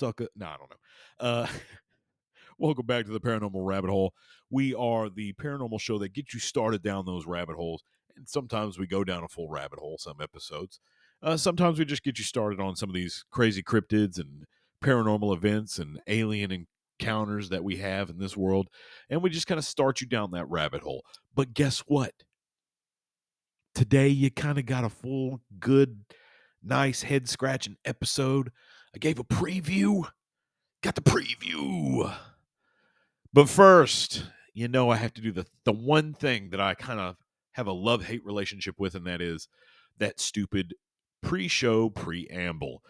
hole, sucker. No, I don't know. Uh, welcome back to the paranormal rabbit hole. We are the paranormal show that gets you started down those rabbit holes, and sometimes we go down a full rabbit hole. Some episodes. Uh, sometimes we just get you started on some of these crazy cryptids and paranormal events and alien encounters that we have in this world, and we just kind of start you down that rabbit hole. But guess what? Today you kind of got a full, good, nice head scratching episode. I gave a preview, got the preview. But first, you know, I have to do the the one thing that I kind of have a love hate relationship with, and that is that stupid pre-show preamble.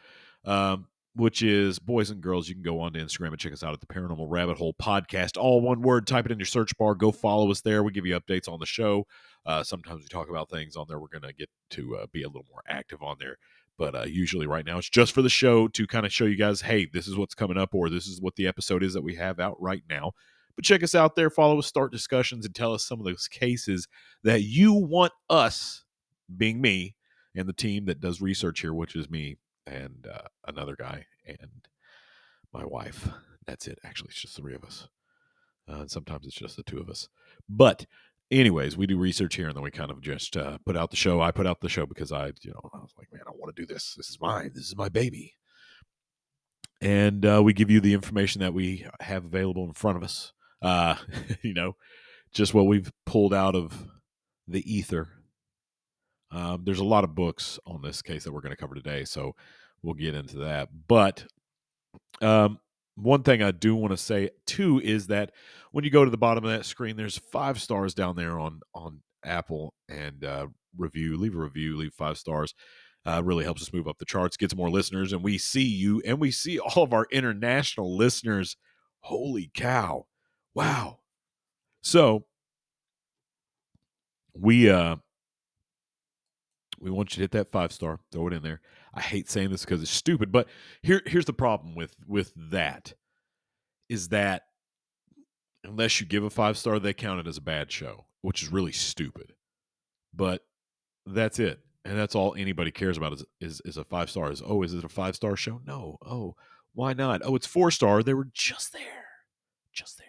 Um, which is boys and girls. You can go on to Instagram and check us out at the Paranormal Rabbit Hole Podcast. All one word. Type it in your search bar. Go follow us there. We give you updates on the show. Uh, sometimes we talk about things on there. We're going to get to uh, be a little more active on there. But uh, usually, right now, it's just for the show to kind of show you guys, hey, this is what's coming up, or this is what the episode is that we have out right now. But check us out there, follow us, start discussions, and tell us some of those cases that you want us, being me, and the team that does research here, which is me, and uh, another guy and my wife. That's it. Actually, it's just three of us. Uh, and sometimes it's just the two of us. But, anyways, we do research here, and then we kind of just uh, put out the show. I put out the show because I, you know, I was like, man, I want to do this. This is mine. This is my baby. And uh, we give you the information that we have available in front of us. Uh, you know, just what we've pulled out of the ether um, there's a lot of books on this case that we're going to cover today, so we'll get into that. But um, one thing I do want to say too is that when you go to the bottom of that screen, there's five stars down there on on Apple and uh, review. Leave a review, leave five stars. Uh, really helps us move up the charts, gets more listeners, and we see you and we see all of our international listeners. Holy cow! Wow. So we uh we want you to hit that five star. Throw it in there. I hate saying this because it's stupid, but here here's the problem with with that is that unless you give a five star, they count it as a bad show, which is really stupid. But that's it. And that's all anybody cares about is is, is a five star. Is oh, is it a five star show? No. Oh, why not? Oh, it's four star. They were just there. Just there.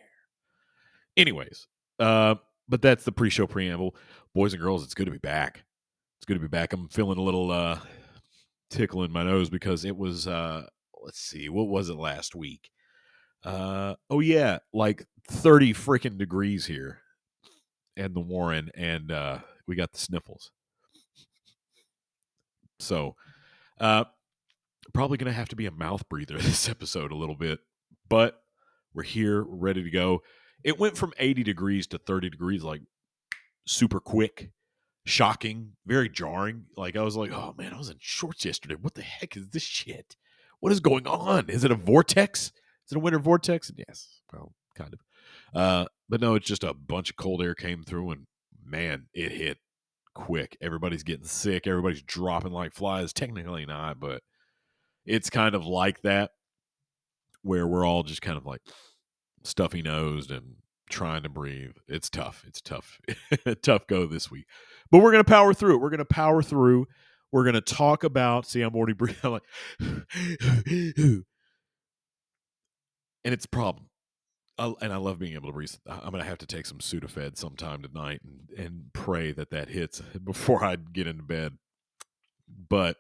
Anyways, uh, but that's the pre show preamble. Boys and girls, it's good to be back it's good to be back. I'm feeling a little uh, tickle in my nose because it was uh, let's see, what was it last week? Uh, oh yeah, like 30 freaking degrees here and the Warren, and uh, we got the sniffles. So, uh, probably gonna have to be a mouth breather this episode a little bit, but we're here, we're ready to go. It went from 80 degrees to 30 degrees like super quick shocking, very jarring. Like I was like, oh man, I was in shorts yesterday. What the heck is this shit? What is going on? Is it a vortex? Is it a winter vortex? And Yes, well, kind of. Uh, but no, it's just a bunch of cold air came through, and man, it hit quick. Everybody's getting sick. Everybody's dropping like flies. Technically not, but it's kind of like that, where we're all just kind of like stuffy nosed and trying to breathe. It's tough. It's tough. tough go this week. But we're going to power through it. We're going to power through. We're going to talk about, see, I'm already breathing. like, and it's a problem. I, and I love being able to breathe. I'm going to have to take some Sudafed sometime tonight and, and pray that that hits before I get into bed. But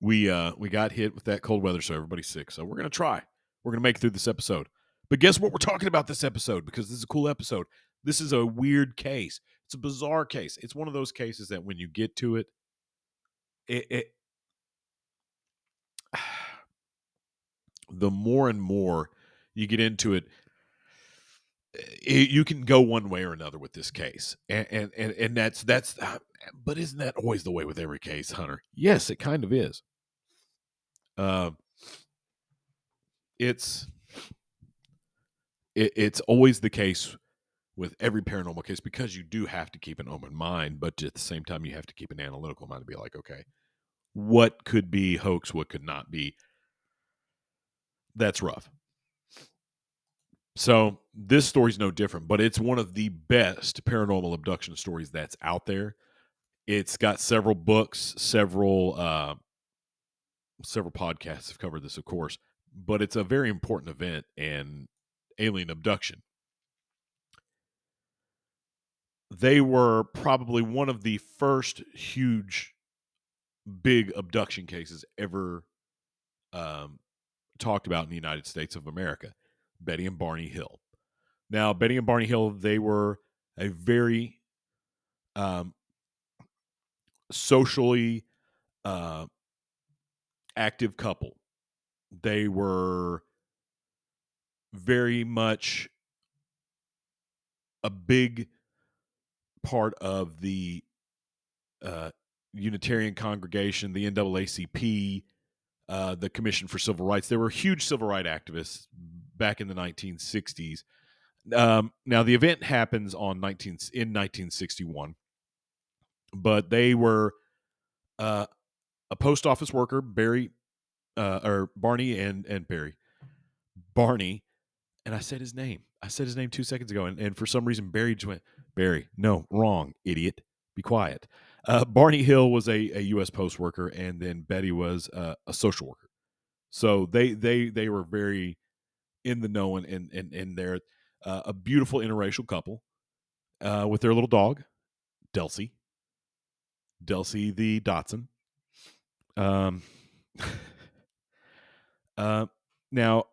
we uh we got hit with that cold weather, so everybody's sick. So we're going to try. We're going to make through this episode. But guess what we're talking about this episode because this is a cool episode. This is a weird case. It's a bizarre case. It's one of those cases that when you get to it, it, it the more and more you get into it, it, you can go one way or another with this case, and and and, and that's that's. Uh, but isn't that always the way with every case, Hunter? Yes, it kind of is. Uh, it's it, it's always the case with every paranormal case because you do have to keep an open mind, but at the same time, you have to keep an analytical mind to be like, okay, what could be hoax, what could not be. That's rough. So this story's no different, but it's one of the best paranormal abduction stories that's out there. It's got several books, several uh, several podcasts have covered this, of course, but it's a very important event and alien abduction. They were probably one of the first huge, big abduction cases ever um, talked about in the United States of America Betty and Barney Hill. Now, Betty and Barney Hill, they were a very um, socially uh, active couple. They were very much a big part of the uh, Unitarian congregation, the NAACP, uh, the Commission for Civil Rights. There were huge civil rights activists back in the 1960s. Um, now the event happens on 19 in 1961, but they were uh, a post office worker, Barry uh, or Barney and and Barry, Barney, and I said his name. I said his name two seconds ago, and, and for some reason Barry just went Barry. No, wrong, idiot. Be quiet. Uh, Barney Hill was a, a U.S. post worker, and then Betty was uh, a social worker. So they they they were very in the know and and and, they're uh, a beautiful interracial couple uh, with their little dog, Delsey. Delsey the Dachshund. Um, uh, now,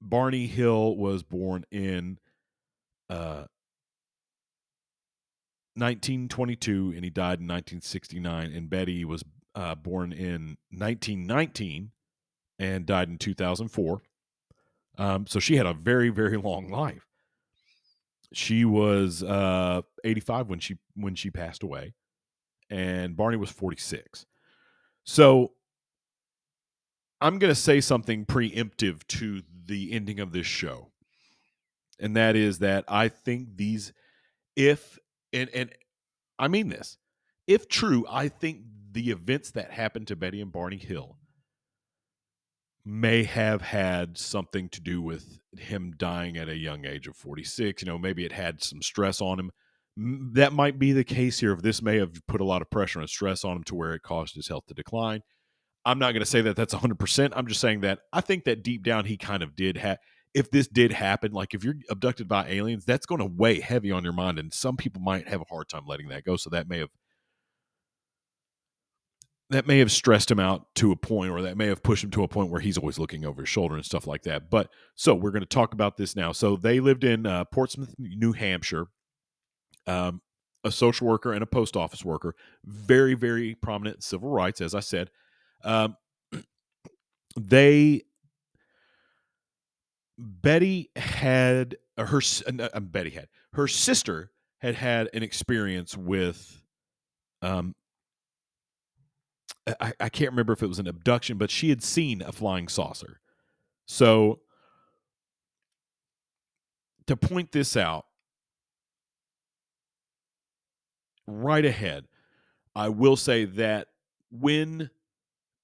Barney Hill was born in uh, 1922 and he died in 1969. And Betty was uh, born in 1919 and died in 2004. Um, so she had a very, very long life. She was uh, 85 when she when she passed away, and Barney was 46. So I'm going to say something preemptive to the ending of this show, and that is that I think these, if and and I mean this, if true, I think the events that happened to Betty and Barney Hill may have had something to do with him dying at a young age of 46. You know, maybe it had some stress on him. That might be the case here. If this may have put a lot of pressure and stress on him to where it caused his health to decline. I'm not going to say that that's 100%. I'm just saying that I think that deep down he kind of did have. If this did happen, like if you're abducted by aliens, that's going to weigh heavy on your mind. And some people might have a hard time letting that go. So that may have that may have stressed him out to a point or that may have pushed him to a point where he's always looking over his shoulder and stuff like that but so we're going to talk about this now so they lived in uh, portsmouth new hampshire um, a social worker and a post office worker very very prominent civil rights as i said um, they betty had her uh, betty had her sister had had an experience with um, I, I can't remember if it was an abduction, but she had seen a flying saucer. So to point this out right ahead, I will say that when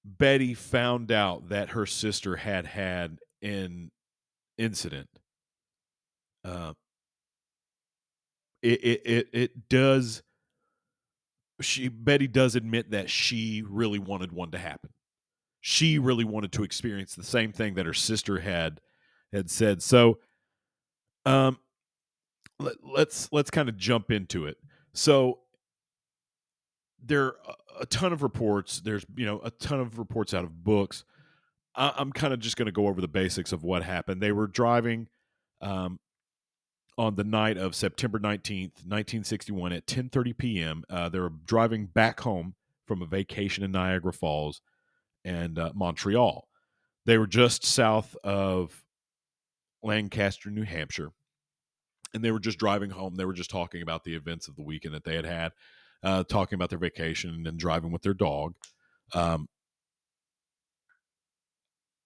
Betty found out that her sister had had an incident, uh, it, it it it does she Betty does admit that she really wanted one to happen. She really wanted to experience the same thing that her sister had had said. So um let, let's let's kind of jump into it. So there are a ton of reports. There's you know a ton of reports out of books. I, am kind of just going to go over the basics of what happened. They were driving um, on the night of September 19th, 1961 at 10:30 p.m. Uh, they were driving back home from a vacation in Niagara Falls and uh, Montreal. They were just south of Lancaster, New Hampshire, and they were just driving home. They were just talking about the events of the weekend that they had had, uh, talking about their vacation and driving with their dog. Um,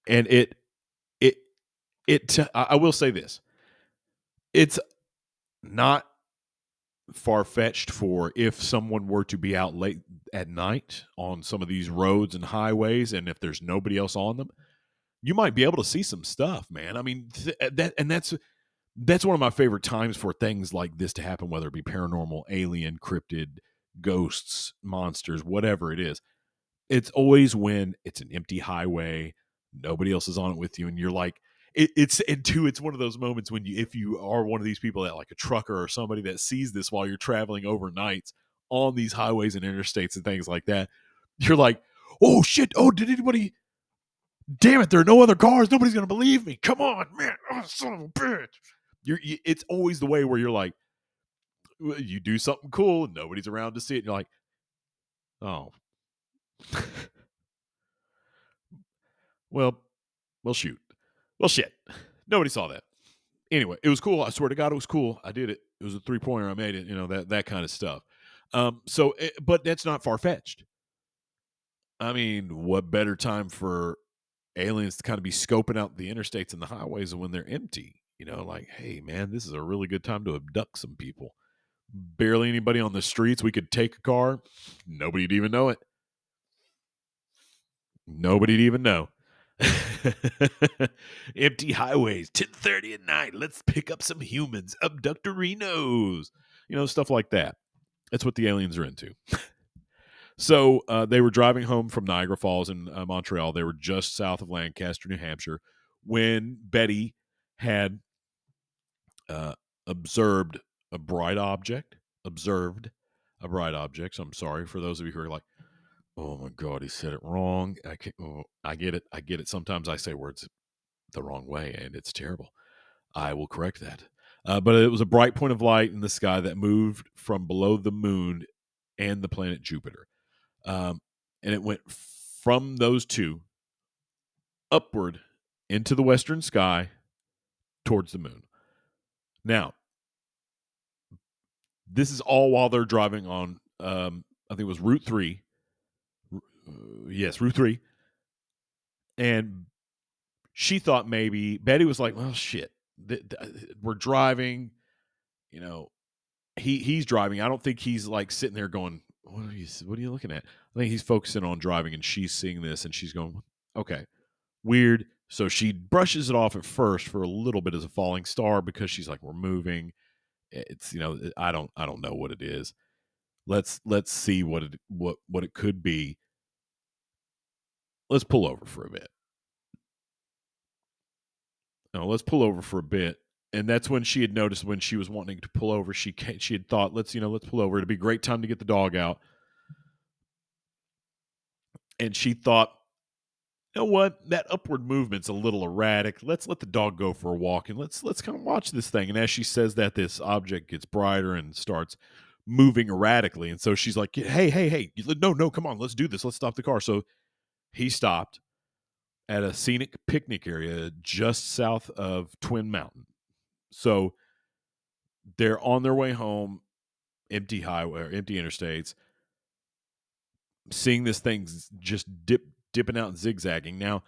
and it, it, it. I will say this it's not far fetched for if someone were to be out late at night on some of these roads and highways, and if there's nobody else on them, you might be able to see some stuff, man. I mean, th- uh, that and that's that's one of my favorite times for things like this to happen, whether it be paranormal, alien, cryptid, ghosts, monsters, whatever it is. It's always when it's an empty highway, nobody else is on it with you, and you're like, it, it's and two, it's one of those moments when you, if you are one of these people that like a trucker or somebody that sees this while you're traveling overnight on these highways and interstates and things like that, you're like, oh shit, oh did anybody? Damn it, there are no other cars. Nobody's gonna believe me. Come on, man, oh son of a bitch. You're, you, it's always the way where you're like, you do something cool nobody's around to see it. And you're like, oh, well, well, shoot. Well, shit. Nobody saw that. Anyway, it was cool. I swear to God, it was cool. I did it. It was a three pointer. I made it. You know that that kind of stuff. Um. So, it, eh, but that's not far fetched. I mean, what better time for aliens to kind of be scoping out the interstates and the highways when they're empty? You know, like, hey, man, this is a really good time to abduct some people. Barely anybody on the streets. We could take a car. Nobody'd even know it. Nobody'd even know. Empty highways, 10:30 at night. Let's pick up some humans, abductorinos. You know, stuff like that. That's what the aliens are into. so uh, they were driving home from Niagara Falls in uh, Montreal. They were just south of Lancaster, New Hampshire, when Betty had uh, observed a bright object. Observed a bright object. So I'm sorry for those of you who are like, Oh my God, he said it wrong. I can't, oh, I get it. I get it. Sometimes I say words the wrong way and it's terrible. I will correct that. Uh, but it was a bright point of light in the sky that moved from below the moon and the planet Jupiter. Um, and it went from those two upward into the western sky towards the moon. Now, this is all while they're driving on, um, I think it was Route 3 uh, yes, Route 3. And she thought maybe Betty was like, well, shit, th- th- we're driving, you know, he he's driving. I don't think he's like sitting there going, what are you what are you looking at? I think he's focusing on driving and she's seeing this and she's going, okay, weird. So she brushes it off at first for a little bit as a falling star because she's like, we're moving. It's you know, I don't I don't know what it is. Let's let's see what it what what it could be let's pull over for a bit. No, let's pull over for a bit. And that's when she had noticed when she was wanting to pull over, she she had thought, let's you know, let's pull over. It'd be a great time to get the dog out. And she thought, you know what, that upward movement's a little erratic. Let's let the dog go for a walk and let's let's kind of watch this thing. And as she says that, this object gets brighter and starts moving erratically. And so she's like, hey, hey, hey, no, no, come on, let's do this. Let's stop the car. So he stopped at a scenic picnic area just south of Twin Mountain. So they're on their way home, empty highway or empty interstates, seeing this thing just dip dipping out and zigzagging. Now,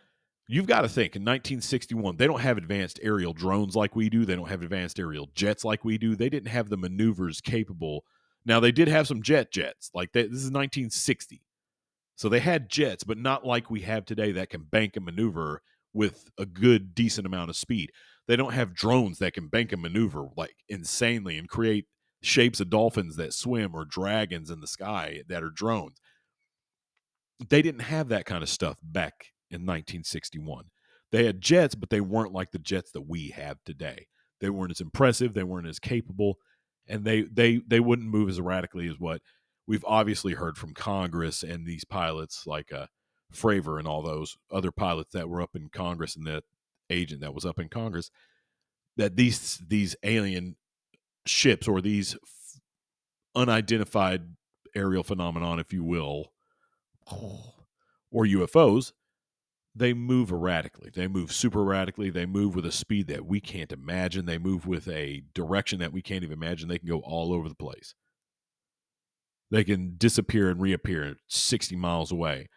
you've got to think in 1961, they don't have advanced aerial drones like we do. They don't have advanced aerial jets like we do. They didn't have the maneuvers capable. Now, they did have some jet jets. Like they, this is 1960. So they had jets, but not like we have today that can bank and maneuver with a good, decent amount of speed. They don't have drones that can bank and maneuver like insanely and create shapes of dolphins that swim or dragons in the sky that are drones. They didn't have that kind of stuff back in 1961. They had jets, but they weren't like the jets that we have today. They weren't as impressive, they weren't as capable, and they they they wouldn't move as erratically as what we've obviously heard from Congress and these pilots like uh, Fravor and all those other pilots that were up in Congress and that agent that was up in Congress that these these alien ships or these unidentified aerial phenomenon, if you will, or UFOs, they move erratically. They move super erratically. They move with a speed that we can't imagine. They move with a direction that we can't even imagine. They can go all over the place. They can disappear and reappear 60 miles away.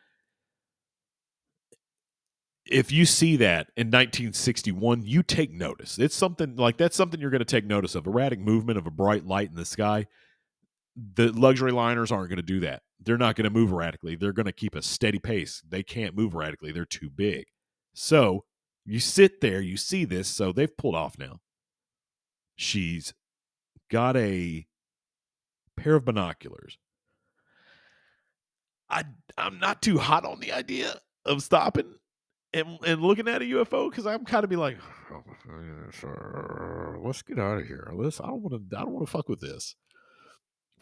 If you see that in 1961, you take notice. It's something like that's something you're going to take notice of. Erratic movement of a bright light in the sky. The luxury liners aren't going to do that. They're not going to move erratically. They're going to keep a steady pace. They can't move erratically. They're too big. So you sit there, you see this. So they've pulled off now. She's got a pair of binoculars I I'm not too hot on the idea of stopping and and looking at a UFO because I'm kind of be like, oh, let's get out of here. Let's. I don't want to. I don't want to fuck with this.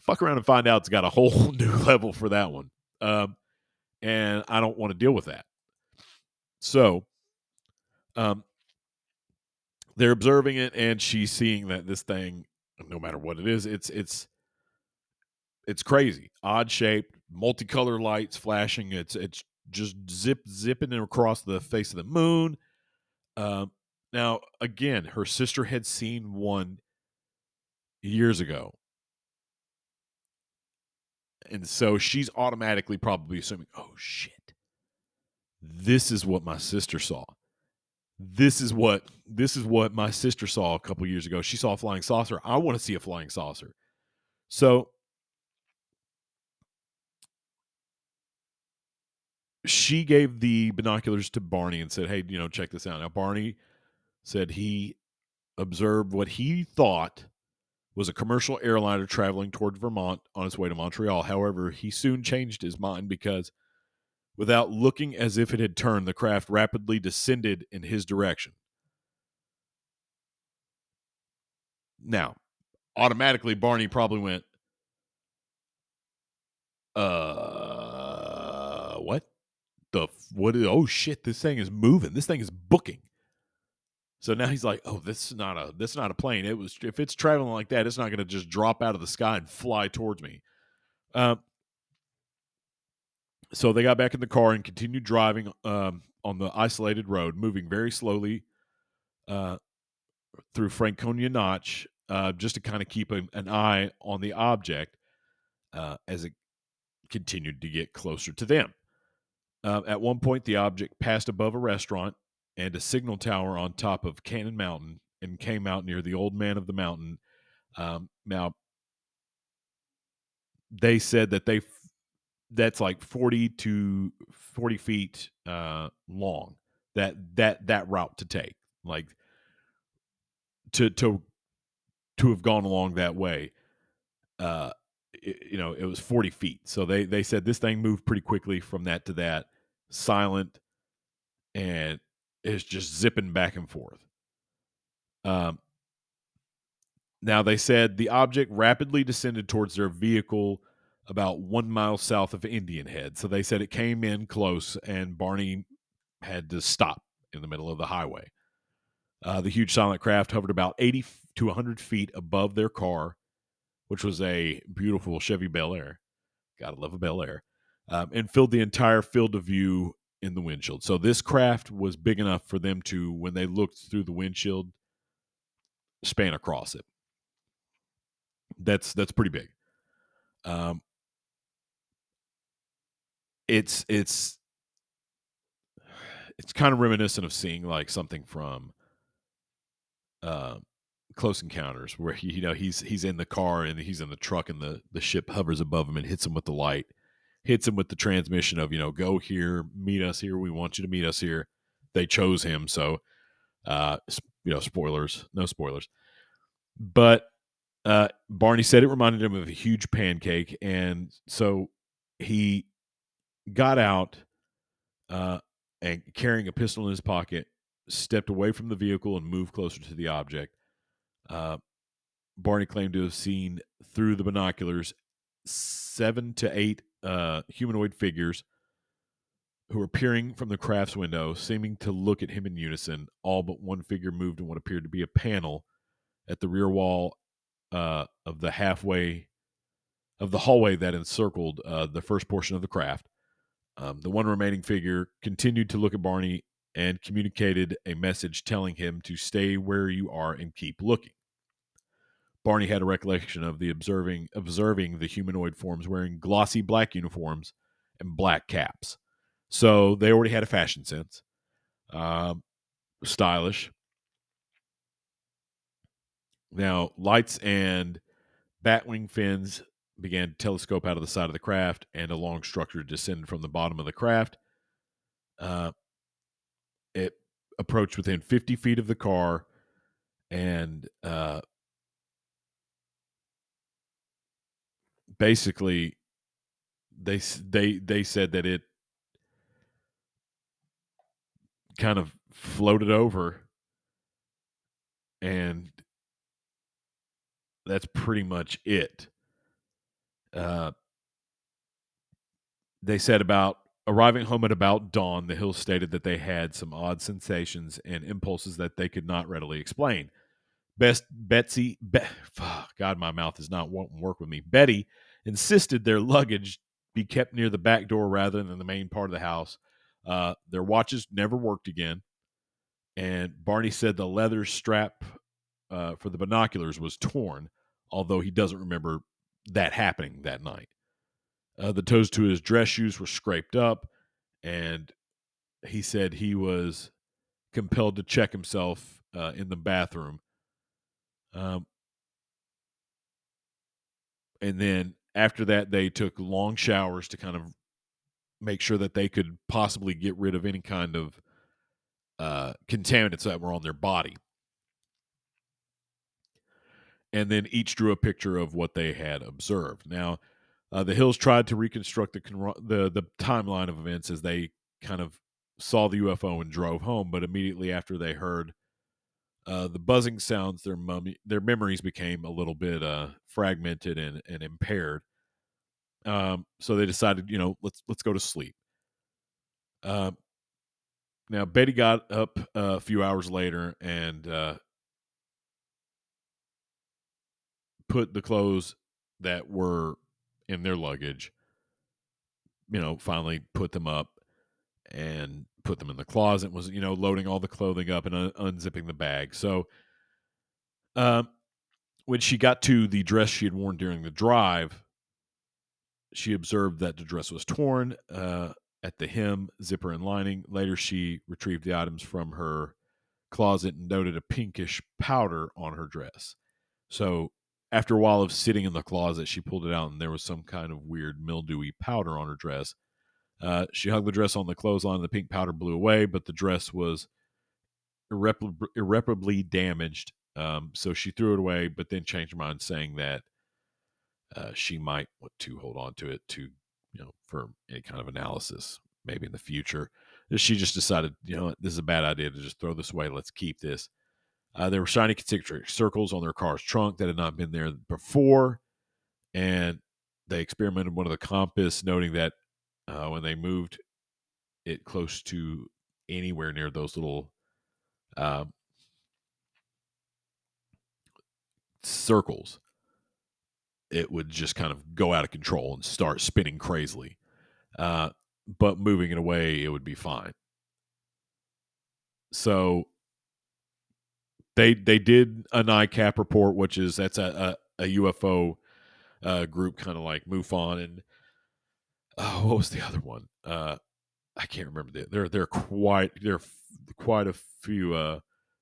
Fuck around and find out it's got a whole new level for that one, um, and I don't want to deal with that. So, um, they're observing it, and she's seeing that this thing, no matter what it is, it's it's it's crazy, odd shaped, multicolor lights flashing. It's it's just zip zipping across the face of the moon. Um, now, again, her sister had seen one years ago. And so she's automatically probably assuming, oh shit, this is what my sister saw. This is what this is what my sister saw a couple years ago. She saw a flying saucer. I want to see a flying saucer. So she gave the binoculars to Barney and said, "Hey, you know, check this out." Now Barney said he observed what he thought was a commercial airliner traveling toward Vermont on its way to Montreal. However, he soon changed his mind because without looking as if it had turned, the craft rapidly descended in his direction. Now, automatically Barney probably went uh what? the what oh shit this thing is moving this thing is booking so now he's like oh this is not a this is not a plane. It was if it's traveling like that it's not going to just drop out of the sky and fly towards me. Um, so they got back in the car and continued driving um, on the isolated road moving very slowly uh, through franconia notch uh, just to kind of keep a, an eye on the object uh, as it continued to get closer to them. Uh, at one point, the object passed above a restaurant and a signal tower on top of Cannon Mountain and came out near the old man of the mountain. Um, now, they said that they that's like 40 to 40 feet uh, long that that that route to take like to to to have gone along that way uh it, you know it was 40 feet so they they said this thing moved pretty quickly from that to that silent, and is just zipping back and forth. Um, now, they said the object rapidly descended towards their vehicle about one mile south of Indian Head. So they said it came in close, and Barney had to stop in the middle of the highway. Uh, the huge silent craft hovered about 80 to 100 feet above their car, which was a beautiful Chevy Bel Air. Gotta love a Bel Air um, and filled the entire field of view in the windshield. So this craft was big enough for them to, when they looked through the windshield, span across it. That's that's pretty big. Um, it's it's it's kind of reminiscent of seeing like something from uh, Close Encounters, where he, you know he's he's in the car and he's in the truck and the the ship hovers above him and hits him with the light hits him with the transmission of you know go here meet us here we want you to meet us here. They chose him so uh you know spoilers no spoilers. But uh barney said it reminded him of a huge pancake and so he got out uh and carrying a pistol in his pocket stepped away from the vehicle and moved closer to the object. Uh barney claimed to have seen through the binoculars seven to eight uh, humanoid figures who were peering from the craft's window, seeming to look at him in unison. All but one figure moved in what appeared to be a panel at the rear wall uh, of the halfway of the hallway that encircled uh, the first portion of the craft. Um, the one remaining figure continued to look at Barney and communicated a message telling him to stay where you are and keep looking. Barney had a recollection of the observing observing the humanoid forms wearing glossy black uniforms and black caps. So they already had a fashion sense, um, stylish. Now lights and batwing fins began to telescope out of the side of the craft, and a long structure descended from the bottom of the craft. Uh, it approached within 50 feet of the car and uh, basically they they they said that it kind of floated over and that's pretty much it. Uh, they said about arriving home at about dawn, the Hills stated that they had some odd sensations and impulses that they could not readily explain. Best Betsy, Be- God, my mouth is not wanting work with me. Betty insisted their luggage be kept near the back door rather than the main part of the house. Uh, their watches never worked again. And Barney said the leather strap uh, for the binoculars was torn, although he doesn't remember that happening that night. Uh, the toes to his dress shoes were scraped up, and he said he was compelled to check himself uh, in the bathroom. Um, and then after that, they took long showers to kind of make sure that they could possibly get rid of any kind of uh, contaminants that were on their body. And then each drew a picture of what they had observed. Now, uh, the Hills tried to reconstruct the, the the timeline of events as they kind of saw the UFO and drove home, but immediately after they heard uh, the buzzing sounds, their mummy, their memories became a little bit uh, fragmented and, and impaired. Um, so they decided, you know, let's let's go to sleep. Uh, now Betty got up a few hours later and uh, put the clothes that were in their luggage. You know, finally put them up and put them in the closet. Was you know loading all the clothing up and un- unzipping the bag. So, um, when she got to the dress she had worn during the drive, she observed that the dress was torn uh, at the hem, zipper, and lining. Later, she retrieved the items from her closet and noted a pinkish powder on her dress. So, after a while of sitting in the closet, she pulled it out and there was some kind of weird mildewy powder on her dress. Uh, she hung the dress on the clothesline and the pink powder blew away, but the dress was irreparably damaged. Um, so she threw it away, but then changed her mind, saying that uh, she might want to hold on to it to, you know, for any kind of analysis, maybe in the future. She just decided, you know, this is a bad idea to just throw this away. Let's keep this. Uh, there were shiny concentric circles on their car's trunk that had not been there before, and they experimented one of the compass, noting that uh, when they moved it close to anywhere near those little uh, circles, it would just kind of go out of control and start spinning crazily. Uh, but moving it away, it would be fine. So they they did an ICAP report, which is that's a a, a UFO uh, group, kind of like MUFON and oh, what was the other one? Uh, I can't remember. The, they're they're quite they're quite a few. Uh,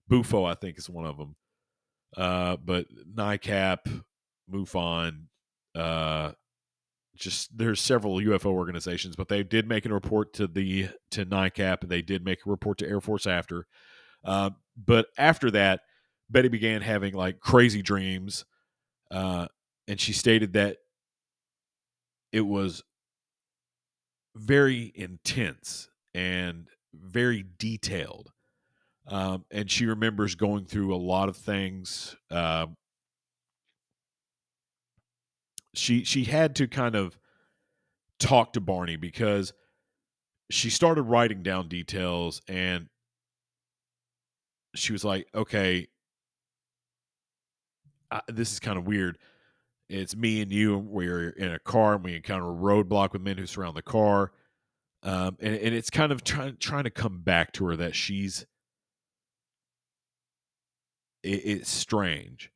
Bufo, I think, is one of them. Uh, but NICAP, MUFON, uh, just there's several UFO organizations, but they did make a report to the to NICAP, and they did make a report to Air Force after. Uh, but after that, Betty began having like crazy dreams, uh, and she stated that it was very intense and very detailed. Um, and she remembers going through a lot of things. Uh, she she had to kind of talk to Barney because she started writing down details and she was like, "Okay, I, this is kind of weird. It's me and you. We're in a car and we encounter a roadblock with men who surround the car. Um, and, and it's kind of trying trying to come back to her that she's it, it's strange.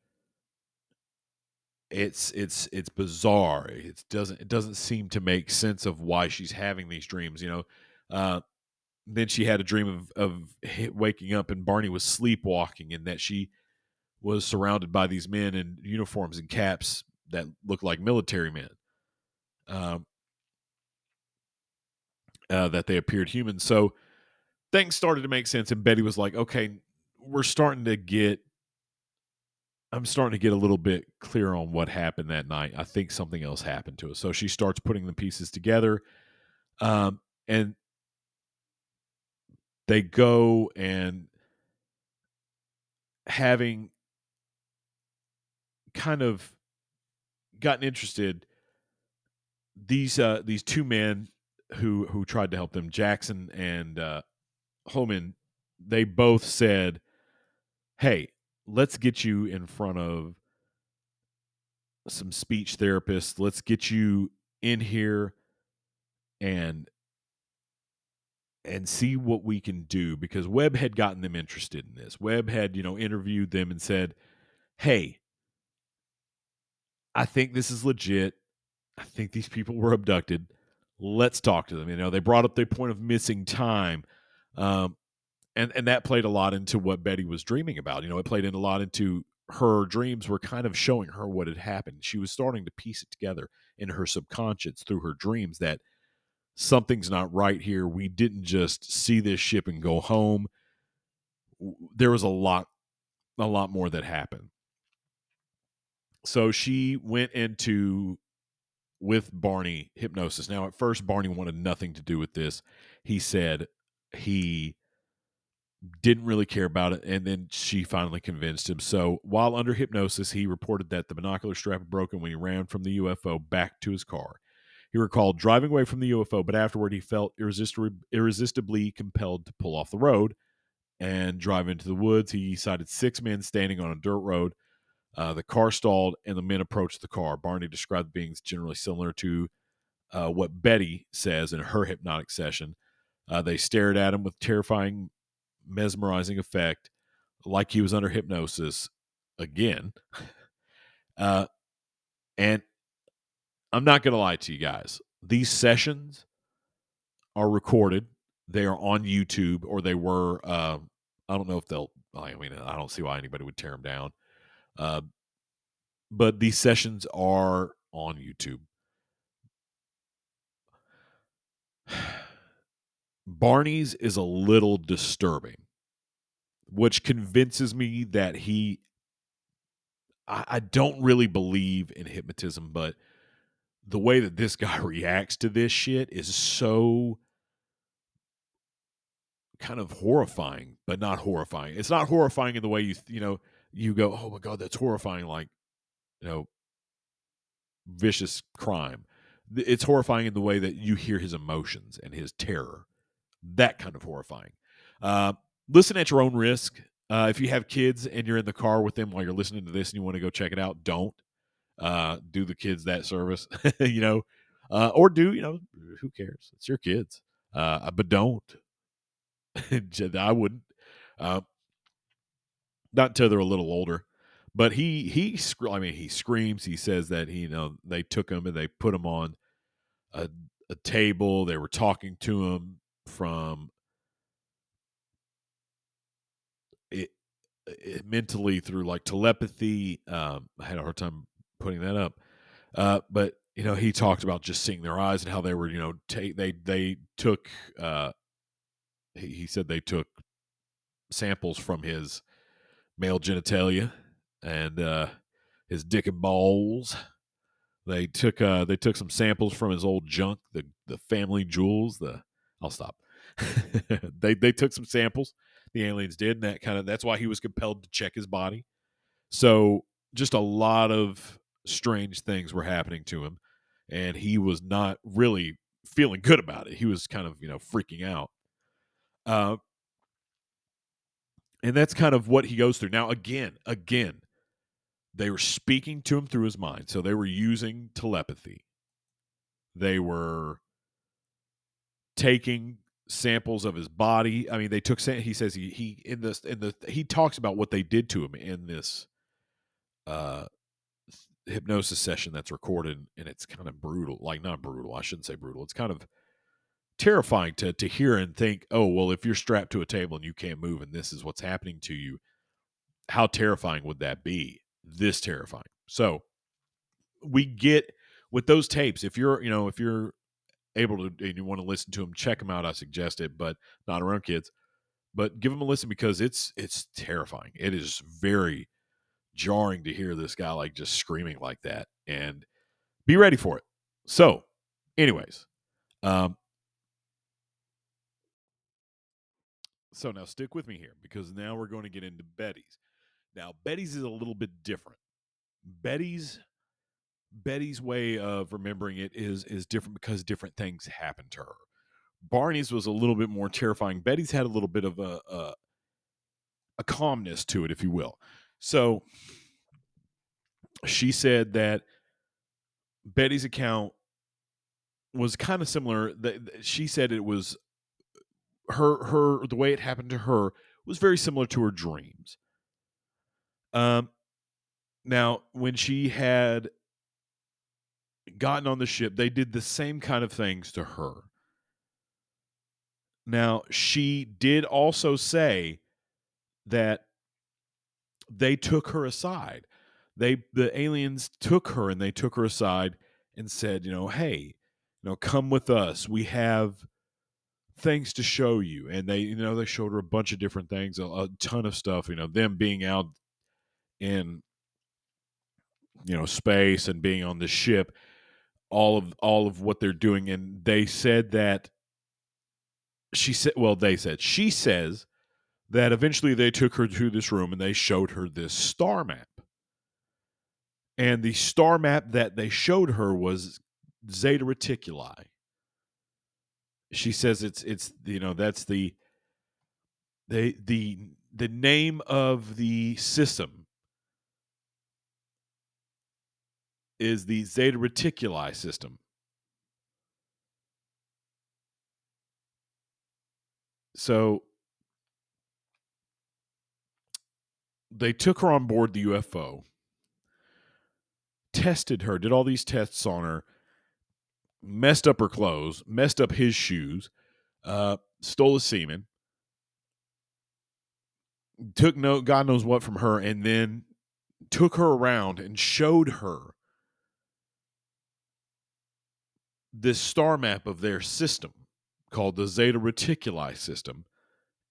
It's it's it's bizarre. It doesn't it doesn't seem to make sense of why she's having these dreams. You know, uh, then she had a dream of of waking up and Barney was sleepwalking and that she was surrounded by these men in uniforms and caps that looked like military men. Um, uh, that they appeared human. So things started to make sense, and Betty was like, "Okay, we're starting to get I'm starting to get a little bit clear on what happened that night. I think something else happened to us. So she starts putting the pieces together. Um, and they go and having kind of gotten interested these uh these two men who who tried to help them Jackson and uh Hohmann they both said hey let's get you in front of some speech therapists let's get you in here and and see what we can do because Webb had gotten them interested in this. Webb had, you know, interviewed them and said, "Hey, I think this is legit. I think these people were abducted. Let's talk to them." You know, they brought up their point of missing time. Um, and and that played a lot into what Betty was dreaming about. You know, it played in a lot into her dreams were kind of showing her what had happened. She was starting to piece it together in her subconscious through her dreams that something's not right here. We didn't just see this ship and go home. There was a lot, a lot more that happened. So she went into with Barney hypnosis. Now, at first, Barney wanted nothing to do with this. He said he didn't really care about it, and then she finally convinced him. So, while under hypnosis, he reported that the binocular strap had broken when he ran from the UFO back to his car. He recalled driving away from the UFO, but afterward he felt irresistibly, irresistibly compelled to pull off the road and drive into the woods. He sighted six men standing on a dirt road. Uh, the car stalled and the men approached the car. Barney described the beings generally similar to uh, what Betty says in her hypnotic session. Uh, they stared at him with terrifying, mesmerizing effect, like he was under hypnosis again. Uh, and I'm not going to lie to you guys. These sessions are recorded. They are on YouTube, or they were. Uh, I don't know if they'll. I mean, I don't see why anybody would tear them down. Uh, but these sessions are on YouTube. Barney's is a little disturbing, which convinces me that he. I, I don't really believe in hypnotism, but the way that this guy reacts to this shit is so kind of horrifying, but not horrifying. It's not horrifying in the way you you know you go, oh my god, that's horrifying, like you know, vicious crime. It's horrifying in the way that you hear his emotions and his terror. That kind of horrifying. Uh, listen at your own risk. Uh, if you have kids and you're in the car with them while you're listening to this and you want to go check it out, don't uh, do the kids that service, you know, uh, or do you know who cares? It's your kids, uh, but don't. I wouldn't. Not until they're a little older. But he he I mean he screams. He says that he you know they took him and they put him on a a table. They were talking to him from it, it mentally through like telepathy. Um, I had a hard time putting that up. Uh, but you know, he talked about just seeing their eyes and how they were, you know, take they they took. Uh, he, he said they took samples from his male genitalia and uh, his dick and balls. They took uh, they took some samples from his old junk, the the family jewels. The I'll stop. they they took some samples. The aliens did, and that kind of that's why he was compelled to check his body. So just a lot of strange things were happening to him and he was not really feeling good about it he was kind of you know freaking out uh, and that's kind of what he goes through. Now again again they were speaking to him through his mind. So they were using telepathy. They were taking samples of his body. I mean they took he says he he in this in the he talks about what they did to him in this uh hypnosis session that's recorded and it's kind of brutal like not brutal i shouldn't say brutal. It's kind of terrifying to to hear and think oh well if you're strapped to a table and you can't move and this is what's happening to you how terrifying would that be? This terrifying. So we get with those tapes if you're you know if you're able to and you want to listen to them check them out i suggest it but not around kids but give them a listen because it's it's terrifying. It is very jarring to hear this guy like just screaming like that and be ready for it. So, anyways, um, so now stick with me here because now we're going to get into Betty's. Now, Betty's is a little bit different. Betty's Betty's way of remembering it is is different because different things happened to her. Barney's was a little bit more terrifying. Betty's had a little bit of a, a a calmness to it, if you will. So she said that Betty's account was kind of similar. That she said it was her her the way it happened to her was very similar to her dreams. Um, now when she had gotten on the ship, they did the same kind of things to her. Now she did also say that they took her aside. They the aliens took her and they took her aside and said, you know, hey, you know, come with us. We have things to show you. And they, you know, they showed her a bunch of different things, a, a ton of stuff, you know, them being out in you know, space and being on the ship, all of all of what they're doing and they said that she said well, they said she says that eventually they took her to this room and they showed her this star map. And the star map that they showed her was Zeta Reticuli. She says it's it's you know that's the the the the name of the system is the Zeta Reticuli system. So they took her on board the UFO, tested her, did all these tests on her, messed up her clothes, messed up his shoes, uh, stole his semen, took no God knows what from her, and then took her around and showed her this star map of their system called the Zeta Reticuli system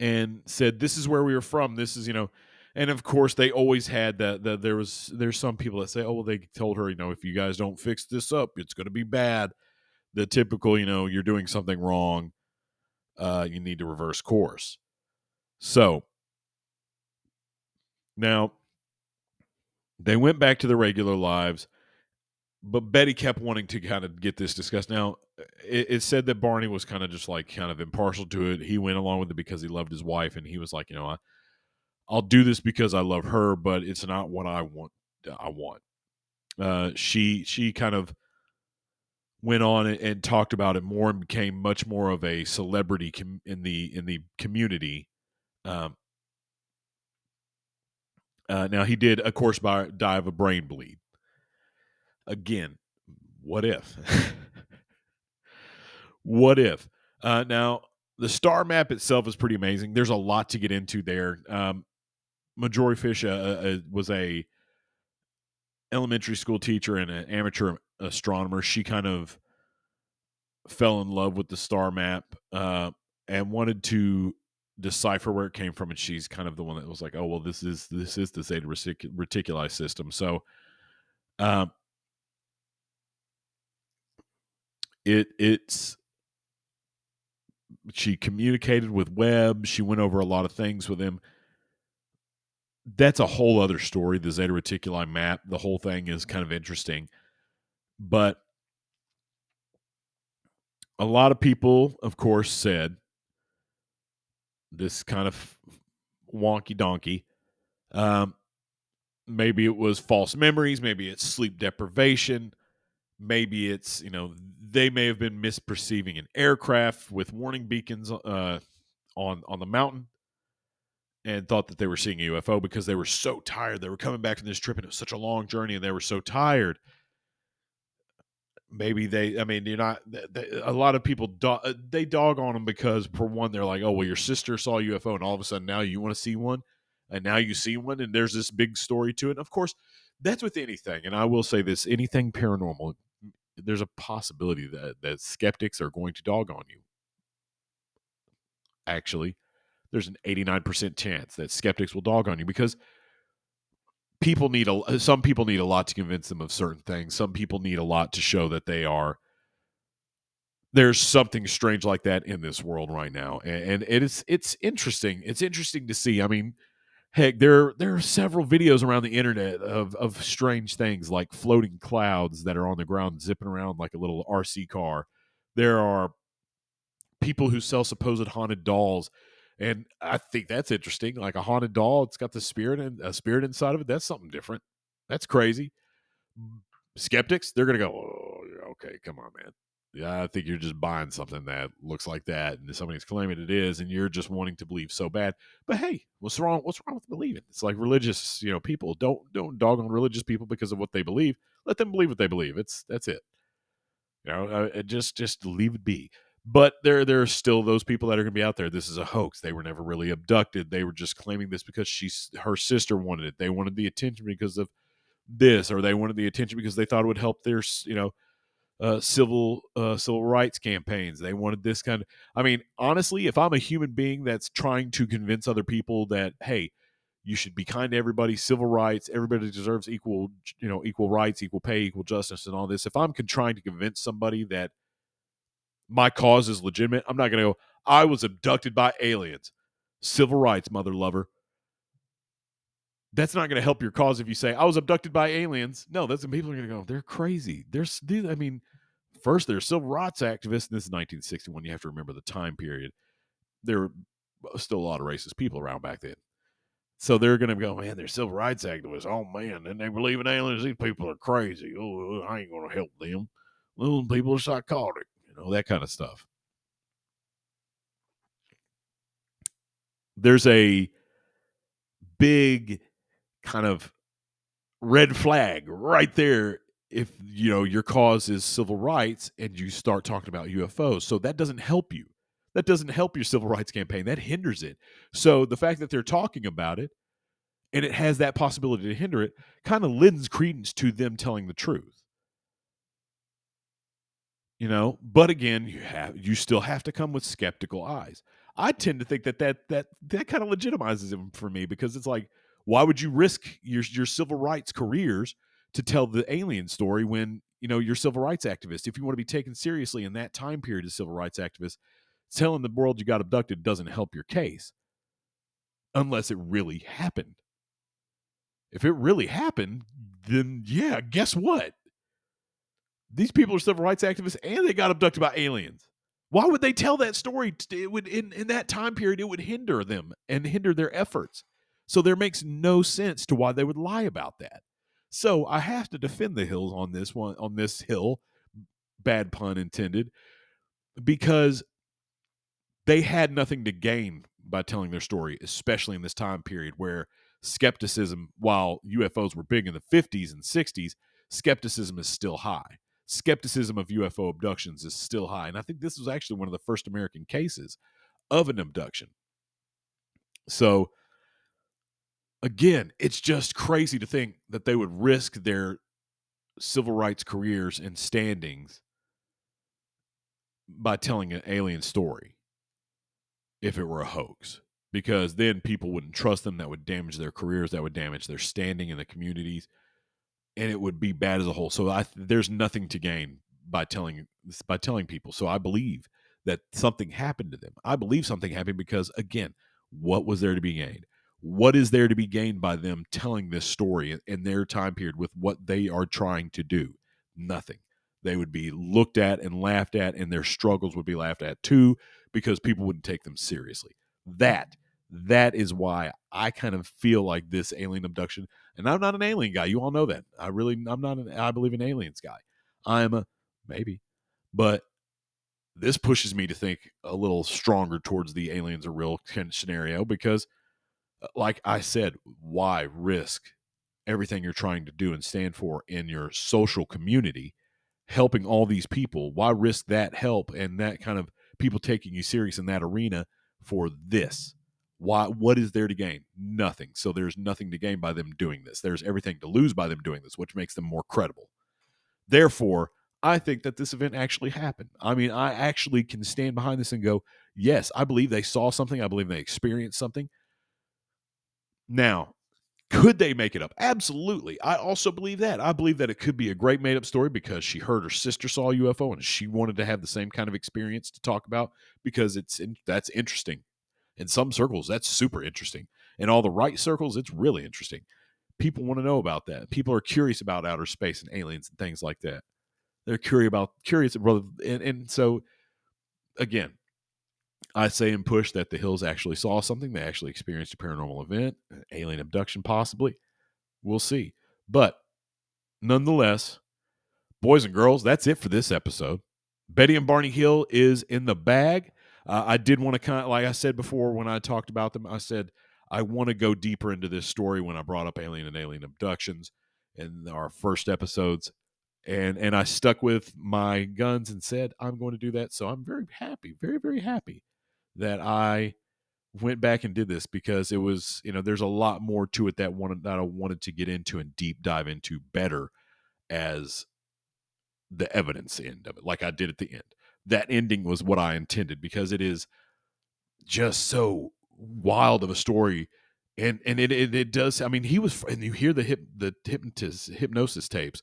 and said, This is where we are from. This is, you know, and of course they always had that that there was there's some people that say oh well they told her you know if you guys don't fix this up it's going to be bad the typical you know you're doing something wrong uh you need to reverse course so now they went back to their regular lives but betty kept wanting to kind of get this discussed now it, it said that barney was kind of just like kind of impartial to it he went along with it because he loved his wife and he was like you know I, I'll do this because I love her, but it's not what I want. I want. Uh, she she kind of went on and, talked about it more and became much more of a celebrity com- in the in the community. Um, uh, now he did, of course, by, die of a brain bleed. Again, what if? what if? Uh, now the star map itself is pretty amazing. There's a lot to get into there. Um, Marjorie Fish uh, uh, was a elementary school teacher and an amateur astronomer. She kind of fell in love with the star map uh, and wanted to decipher where it came from. And she's kind of the one that was like, "Oh, well, this is this is the Zeta Reticuli system." So, um, it it's she communicated with Webb. She went over a lot of things with him that's a whole other story. The Zeta Reticuli map, the whole thing is kind of interesting. But a lot of people, of course, said this kind of wonky donkey. Um, maybe it was false memories. Maybe it's sleep deprivation. Maybe it's, you know, they may have been misperceiving an aircraft with warning beacons uh, on on the mountain and thought that they were seeing a UFO because they were so tired. They were coming back from this trip and it was such a long journey and they were so tired. Maybe they, I mean, you're not, they, a lot of people, do, uh, they dog on them because, for one, they're like, oh, well, your sister saw a UFO and all of a sudden now you want to see one and now you see one and there's this big story to it. And of course, that's with anything. And I will say this anything paranormal, there's a possibility that, that skeptics are going to dog on you. Actually, there's an 89% chance that skeptics will dog on you because people need a some people need a lot to convince them of certain things. Some people need a lot to show that they are there's something strange like that in this world right now. And, and it is it's interesting. It's interesting to see. I mean, heck, there there are several videos around the internet of of strange things like floating clouds that are on the ground zipping around like a little RC car. There are people who sell supposed haunted dolls and I think that's interesting. Like a haunted doll, it's got the spirit and a spirit inside of it. That's something different. That's crazy. Skeptics, they're gonna go, oh, okay, come on, man. Yeah, I think you're just buying something that looks like that, and somebody's claiming it is, and you're just wanting to believe so bad. But hey, what's wrong? What's wrong with believing? It's like religious, you know, people don't don't dog on religious people because of what they believe. Let them believe what they believe. It's that's it. You know, uh, just just leave it be. But there, there are still those people that are going to be out there. This is a hoax. They were never really abducted. They were just claiming this because she's her sister wanted it. They wanted the attention because of this, or they wanted the attention because they thought it would help their, you know, uh, civil uh, civil rights campaigns. They wanted this kind of. I mean, honestly, if I'm a human being that's trying to convince other people that hey, you should be kind to everybody, civil rights, everybody deserves equal, you know, equal rights, equal pay, equal justice, and all this. If I'm trying to convince somebody that my cause is legitimate. I'm not going to go, I was abducted by aliens. Civil rights, mother lover. That's not going to help your cause if you say, I was abducted by aliens. No, that's when people are going to go, they're crazy. They're, I mean, first, they're civil rights activists. And this is 1961. You have to remember the time period. There were uh, still a lot of racist people around back then. So they're going to go, man, they're civil rights activists. Oh, man. And they believe in aliens. These people are crazy. Oh, I ain't going to help them. Well, people are psychotic know, that kind of stuff. There's a big kind of red flag right there if you know your cause is civil rights and you start talking about UFOs. So that doesn't help you. That doesn't help your civil rights campaign. That hinders it. So the fact that they're talking about it and it has that possibility to hinder it kind of lends credence to them telling the truth you know but again you have you still have to come with skeptical eyes. I tend to think that that that that kind of legitimizes him for me because it's like why would you risk your your civil rights careers to tell the alien story when you know you're civil rights activist? If you want to be taken seriously in that time period as civil rights activist telling the world you got abducted doesn't help your case unless it really happened. If it really happened then yeah guess what these people are civil rights activists and they got abducted by aliens. Why would they tell that story? It would in, in that time period, it would hinder them and hinder their efforts. So there makes no sense to why they would lie about that. So I have to defend the hills on this one on this hill, bad pun intended, because they had nothing to gain by telling their story, especially in this time period where skepticism, while UFOs were big in the 50s and 60s, skepticism is still high skepticism of UFO abductions is still high. And I think this was actually one of the first American cases of an abduction. So, again, it's just crazy to think that they would risk their civil rights careers and standings by telling an alien story if it were a hoax because then people wouldn't trust them that would damage their careers that would damage their standing in the communities and it would be bad as a whole. So I, there's nothing to gain by telling by telling people. So I believe that something happened to them. I believe something happened because again, what was there to be gained? What is there to be gained by them telling this story in their time period with what they are trying to do? Nothing. They would be looked at and laughed at, and their struggles would be laughed at too, because people wouldn't take them seriously. That that is why I kind of feel like this alien abduction, and I'm not an alien guy. You all know that. I really, I'm not an, I believe in aliens guy. I'm a, maybe, but this pushes me to think a little stronger towards the aliens are real scenario because, uh, like I said, why risk everything you're trying to do and stand for in your social community, helping all these people? Why risk that help and that kind of people taking you serious in that arena for this? Why what is there to gain nothing so there's nothing to gain by them doing this there's everything to lose by them doing this which makes them more credible therefore i think that this event actually happened i mean i actually can stand behind this and go yes i believe they saw something i believe they experienced something now Could they make it up? Absolutely. I also believe that. I believe that it could be a great made up story because she heard her sister saw a UFO and she wanted to have the same kind of experience to talk about because it's that's interesting. In some circles, that's super interesting. In all the right circles, it's really interesting. People want to know about that. People are curious about outer space and aliens and things like that. They're curious about curious, brother. And, and so, again, I say and push that the Hills actually saw something. They actually experienced a paranormal event, alien abduction, possibly. We'll see. But nonetheless, boys and girls, that's it for this episode. Betty and Barney Hill is in the bag. Uh, I did want to kind of, like I said before when I talked about them, I said I want to go deeper into this story when I brought up alien and alien abductions in our first episodes. And and I stuck with my guns and said I'm going to do that. So I'm very happy, very very happy that I went back and did this because it was you know there's a lot more to it that one that I wanted to get into and deep dive into better as the evidence end of it like I did at the end. That ending was what I intended because it is just so wild of a story and and it, it, it does i mean he was and you hear the hip the hypnotist hypnosis tapes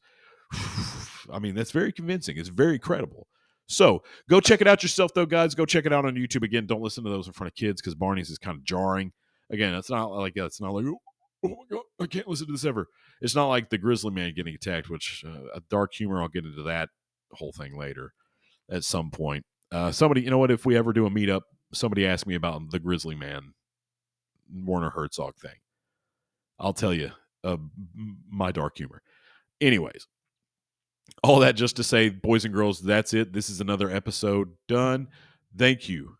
i mean that's very convincing it's very credible so go check it out yourself, though, guys. Go check it out on YouTube. Again, don't listen to those in front of kids because Barney's is kind of jarring. Again, it's not like it's not like oh, oh my god, I can't listen to this ever. It's not like the Grizzly Man getting attacked, which uh, a dark humor. I'll get into that whole thing later at some point. Uh, somebody, you know what? If we ever do a meetup, somebody asked me about the Grizzly Man Werner Herzog thing. I'll tell you uh, my dark humor. Anyways, all that just to say, boys and girls, that's it. This is another episode done. Thank you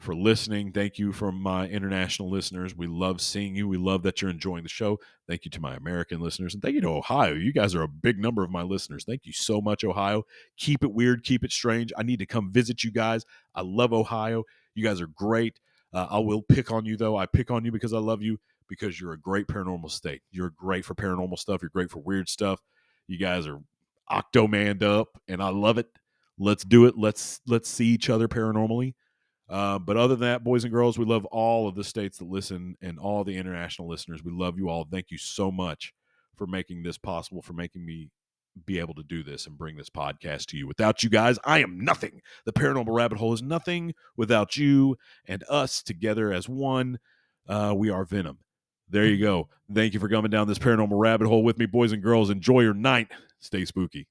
for listening. Thank you for my international listeners. We love seeing you. We love that you're enjoying the show. Thank you to my American listeners. And thank you to Ohio. You guys are a big number of my listeners. Thank you so much, Ohio. Keep it weird, keep it strange. I need to come visit you guys. I love Ohio. You guys are great. Uh, I will pick on you, though. I pick on you because I love you because you're a great paranormal state. You're great for paranormal stuff. You're great for weird stuff. You guys are octomanned up, and I love it. Let's do it. Let's let's see each other paranormally. Uh, but other than that, boys and girls, we love all of the states that listen and all the international listeners. We love you all. Thank you so much for making this possible, for making me be able to do this and bring this podcast to you. Without you guys, I am nothing. The Paranormal Rabbit Hole is nothing without you and us together as one. Uh, we are Venom. There you go. Thank you for coming down this paranormal rabbit hole with me, boys and girls. Enjoy your night. Stay spooky.